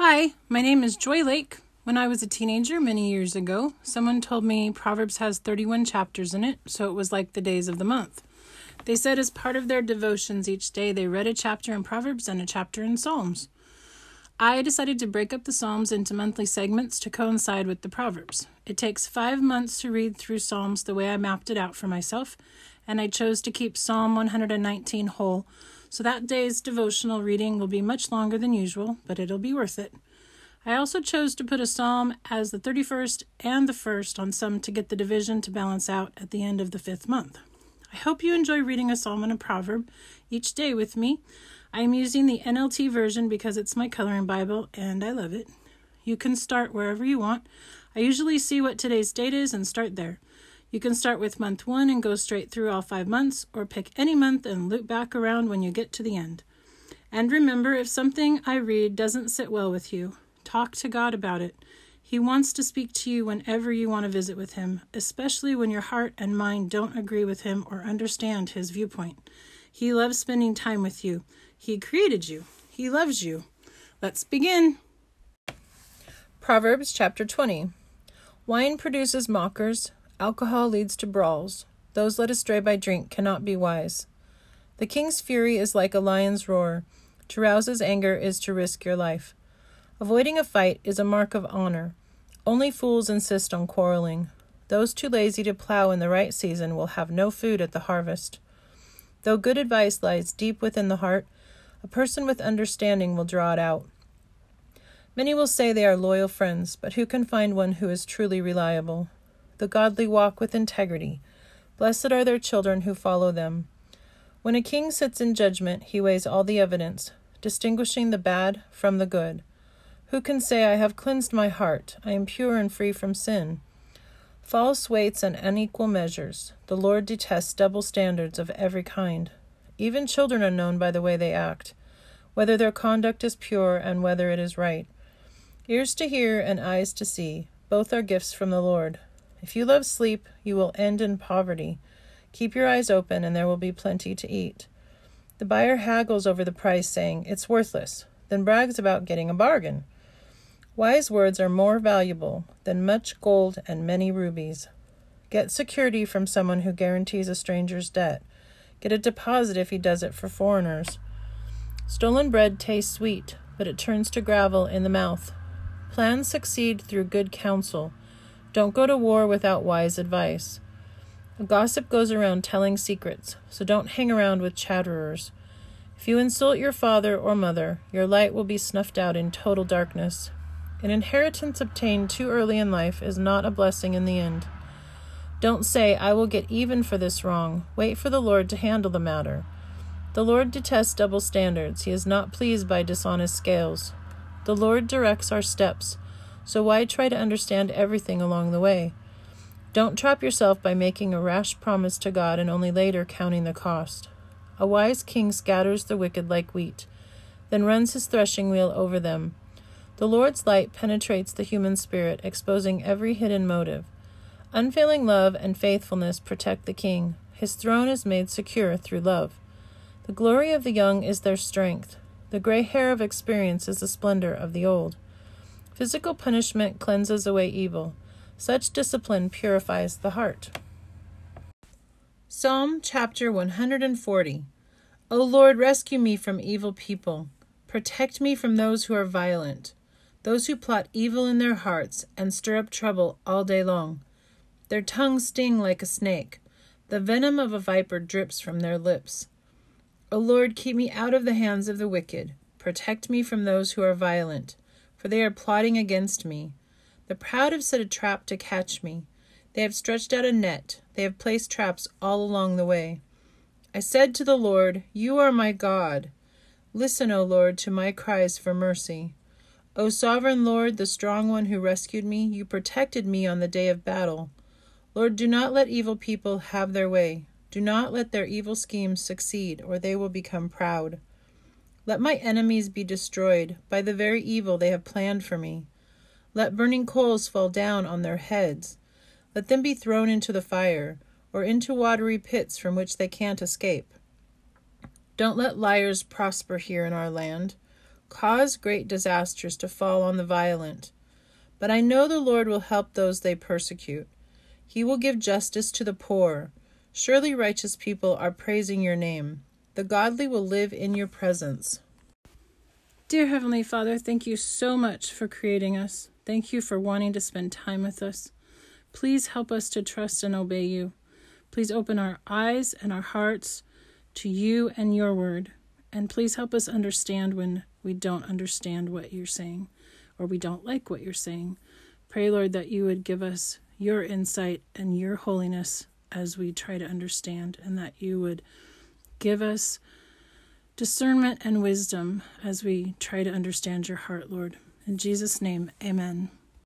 Hi, my name is Joi Lake. When I was a teenager many years ago, someone told me Proverbs has 31 chapters in it, so it was like the days of the month. They said as part of their devotions each day, they read a chapter in Proverbs and a chapter in Psalms. I decided to break up the Psalms into monthly segments to coincide with the Proverbs. It takes five months to read through Psalms the way I mapped it out for myself, and I chose to keep Psalm 119 whole, so that day's devotional reading will be much longer than usual, but it'll be worth it. I also chose to put a psalm as the 31st and the 1st on some to get the division to balance out at the end of the fifth month. I hope you enjoy reading a psalm and a proverb each day with me. I am using the NLT version because it's my coloring Bible and I love it. You can start wherever you want. I usually see what today's date is and start there. You can start with month one and go straight through all five months, or pick any month and loop back around when you get to the end. And remember, if something I read doesn't sit well with you, talk to God about it. He wants to speak to you whenever you want to visit with Him, especially when your heart and mind don't agree with Him or understand His viewpoint. He loves spending time with you. He created you, He loves you. Let's begin. Proverbs chapter 20 Wine produces mockers, Alcohol leads to brawls. Those led astray by drink cannot be wise. The king's fury is like a lion's roar. To rouse his anger is to risk your life. Avoiding a fight is a mark of honor. Only fools insist on quarreling. Those too lazy to plow in the right season will have no food at the harvest. Though good advice lies deep within the heart, a person with understanding will draw it out. Many will say they are loyal friends, but who can find one who is truly reliable? The godly walk with integrity. Blessed are their children who follow them. When a king sits in judgment, he weighs all the evidence, distinguishing the bad from the good. Who can say, I have cleansed my heart, I am pure and free from sin? False weights and unequal measures. The Lord detests double standards of every kind. Even children are known by the way they act, whether their conduct is pure and whether it is right. Ears to hear and eyes to see, both are gifts from the Lord. If you love sleep, you will end in poverty. Keep your eyes open, and there will be plenty to eat. The buyer haggles over the price, saying, It's worthless, then brags about getting a bargain. Wise words are more valuable than much gold and many rubies. Get security from someone who guarantees a stranger's debt. Get a deposit if he does it for foreigners. Stolen bread tastes sweet, but it turns to gravel in the mouth. Plans succeed through good counsel. Don't go to war without wise advice. A gossip goes around telling secrets, so don't hang around with chatterers. If you insult your father or mother, your light will be snuffed out in total darkness. An inheritance obtained too early in life is not a blessing in the end. Don't say, I will get even for this wrong. Wait for the Lord to handle the matter. The Lord detests double standards. He is not pleased by dishonest scales. The Lord directs our steps. So why try to understand everything along the way? Don't trap yourself by making a rash promise to God and only later counting the cost. A wise king scatters the wicked like wheat, then runs his threshing wheel over them. The Lord's light penetrates the human spirit, exposing every hidden motive. Unfailing love and faithfulness protect the king. His throne is made secure through love. The glory of the young is their strength. The gray hair of experience is the splendor of the old. Physical punishment cleanses away evil. Such discipline purifies the heart. Psalm chapter 140 O Lord, rescue me from evil people. Protect me from those who are violent, those who plot evil in their hearts and stir up trouble all day long. Their tongues sting like a snake. The venom of a viper drips from their lips. O Lord, keep me out of the hands of the wicked. Protect me from those who are violent for they are plotting against me. The proud have set a trap to catch me. They have stretched out a net, they have placed traps all along the way. I said to the Lord, You are my God. Listen, O Lord, to my cries for mercy. O sovereign Lord, the strong one who rescued me, you protected me on the day of battle. Lord, do not let evil people have their way. Do not let their evil schemes succeed, or they will become proud. Let my enemies be destroyed by the very evil they have planned for me. Let burning coals fall down on their heads. Let them be thrown into the fire, or into watery pits from which they can't escape. Don't let liars prosper here in our land. cause great disasters to fall on the violent. But I know the Lord will help those they persecute. He will give justice to the poor. Surely righteous people are praising your name. The godly will live in your presence. Dear Heavenly Father, thank you so much for creating us. Thank you for wanting to spend time with us. Please help us to trust and obey you. Please open our eyes and our hearts to you and your word. And please help us understand when we don't understand what you're saying or we don't like what you're saying. Pray, Lord, that you would give us your insight and your holiness as we try to understand, and that you would give us discernment and wisdom as we try to understand your heart, Lord. In Jesus' name, amen.